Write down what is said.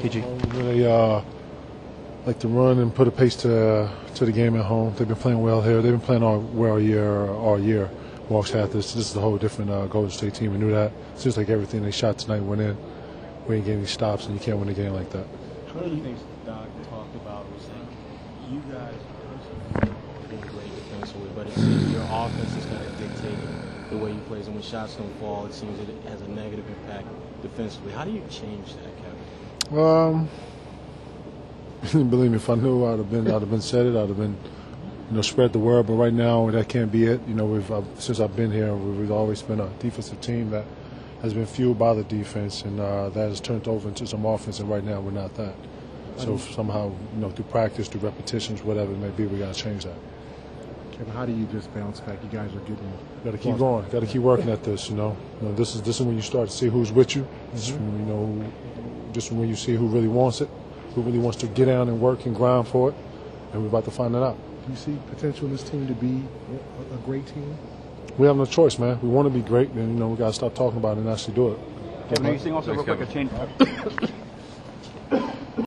KG. They uh, like to run and put a pace to to the game at home. They've been playing well here. They've been playing all well year all year. Walks had this. This is a whole different uh, Golden State team. We knew that. Seems like everything they shot tonight went in. We ain't getting any stops, and you can't win a game like that. One of the things Doc talked about was that you guys personally have great defensively, but it seems your offense is kind of dictating the way you play. And when shots don't fall, it seems it has a negative impact defensively. How do you change that, Kevin? Um, believe me, if I knew, I'd have been, I'd have been said it. I'd have been, you know, spread the word. But right now, that can't be it. You know, we've uh, since I've been here, we've always been a defensive team that has been fueled by the defense, and uh, that has turned over into some offense. And right now, we're not that. So somehow, you know, through practice, through repetitions, whatever it may be, we got to change that. Kevin, how do you just bounce back? You guys are getting. Got to keep going. Got to keep working at this. You know, you know, this is this is when you start to see who's with you. This is when, you know, just when you see who really wants it, who really wants to get down and work and grind for it, and we're about to find that out. Do you see potential in this team to be a, a great team? We have no choice, man. We want to be great, then you know we got to stop talking about it and actually do it. Kevin, are you seeing also real quick a change?